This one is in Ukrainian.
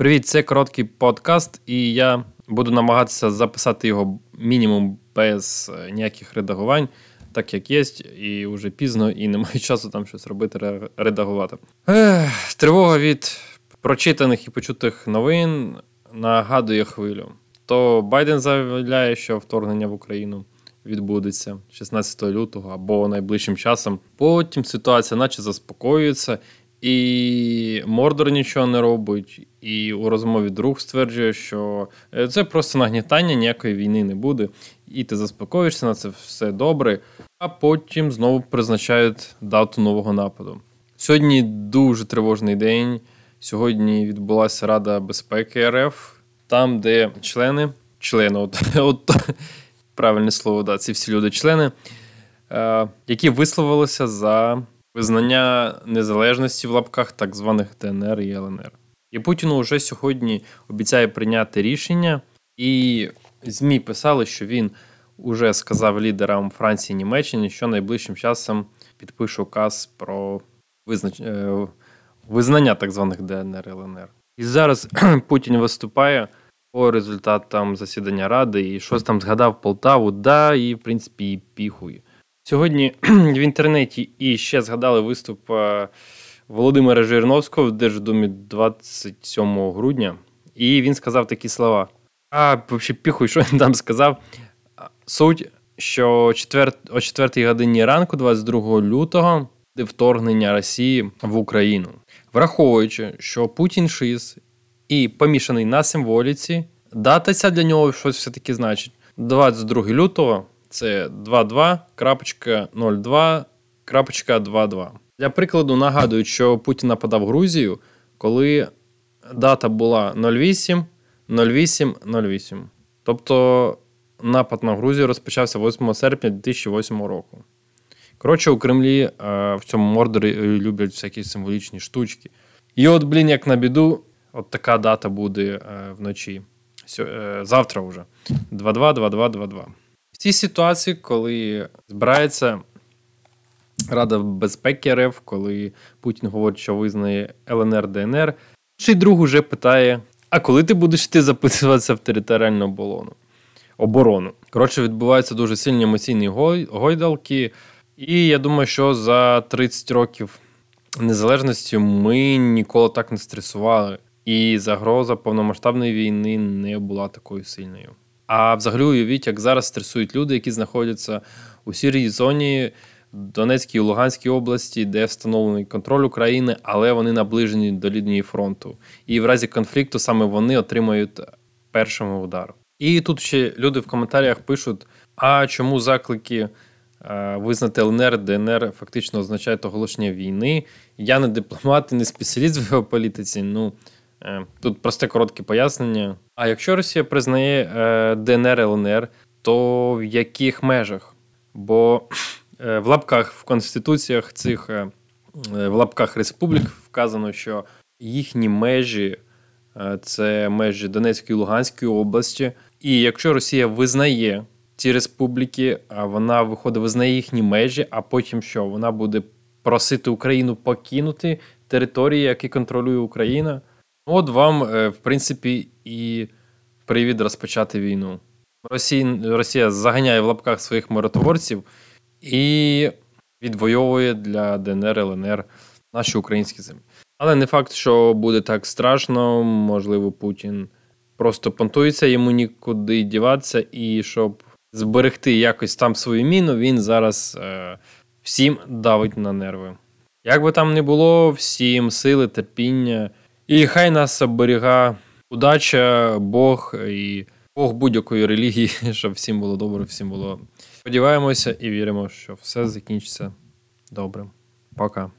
Привіт, це короткий подкаст, і я буду намагатися записати його мінімум без е, ніяких редагувань, так як є, і вже пізно, і немає часу там щось робити, редагувати. Ех, Тривога від прочитаних і почутих новин нагадує хвилю. То Байден заявляє, що вторгнення в Україну відбудеться 16 лютого або найближчим часом. Потім ситуація, наче заспокоюється, і Мордор нічого не робить. І у розмові друг стверджує, що е, це просто нагнітання, ніякої війни не буде. І ти заспокоїшся на це все добре. А потім знову призначають дату нового нападу. Сьогодні дуже тривожний день. Сьогодні відбулася Рада безпеки РФ, там, де члени, члени, от, от правильне слово, да, ці всі люди-члени, е, які висловилися за визнання незалежності в лапках так званих ДНР і ЛНР. І Путіну вже сьогодні обіцяє прийняти рішення, і ЗМІ писали, що він уже сказав лідерам Франції і Німеччини, що найближчим часом підпише указ про визнач... Е, визнання так званих ДНР і ЛНР. І зараз Путін виступає по результатам засідання Ради і щось там згадав Полтаву, да, і в принципі і піхує. Сьогодні в інтернеті і ще згадали виступ е, Володимира Жириновського в Держдумі 27 грудня, і він сказав такі слова. А взагалі піхуй, що він там сказав? Суть, що о 4 годині ранку, 22 лютого, вторгнення Росії в Україну, враховуючи, що Путін шиз і помішаний на символіці, дата ця для нього щось все-таки значить. 22 лютого це 22.02.22. Для прикладу, нагадую, що Путін нападав Грузію, коли дата була 08 08 08. Тобто напад на Грузію розпочався 8 серпня 2008 року. Коротше, у Кремлі е, в цьому мордорі люблять всякі символічні штучки. І от, блін, як на біду, от така дата буде е, вночі. Е, завтра вже. 2-2-2-2-2-2 цій ситуації, коли збирається Рада безпеки РФ, коли Путін говорить, що визнає ЛНР ДНР, чи друг уже питає: а коли ти будеш йти записуватися в територіальну оборону? оборону? Коротше, відбуваються дуже сильні емоційні гойдалки, і я думаю, що за 30 років незалежності ми ніколи так не стресували, і загроза повномасштабної війни не була такою сильною. А взагалі уявіть, як зараз стресують люди, які знаходяться у сірій зоні Донецькій і Луганській області, де встановлений контроль України, але вони наближені до лінії фронту. І в разі конфлікту саме вони отримають першими удар. І тут ще люди в коментарях пишуть: а чому заклики е, визнати ЛНР, ДНР фактично означають оголошення війни? Я не дипломат і не спеціаліст в геополітиці. Ну тут просте коротке пояснення. А якщо Росія признає е, ДНР ЛНР, то в яких межах? Бо е, в лапках в конституціях цих в лапках республік вказано, що їхні межі це межі Донецької і Луганської області. І якщо Росія визнає ці республіки, а вона виходить, визнає їхні межі, а потім що вона буде просити Україну покинути території, які контролює Україна. От вам, е, в принципі, і привід розпочати війну. Росія, Росія заганяє в лапках своїх миротворців і відвоює для ДНР ЛНР наші українські землі. Але не факт, що буде так страшно, можливо, Путін просто понтується, йому нікуди діватися, і щоб зберегти якось там свою міну, він зараз е, всім давить на нерви. Як би там не було, всім сили, терпіння. І хай нас оберіга удача, Бог і Бог будь-якої релігії, щоб всім було добре, всім було. Сподіваємося і віримо, що все закінчиться добре. Пока.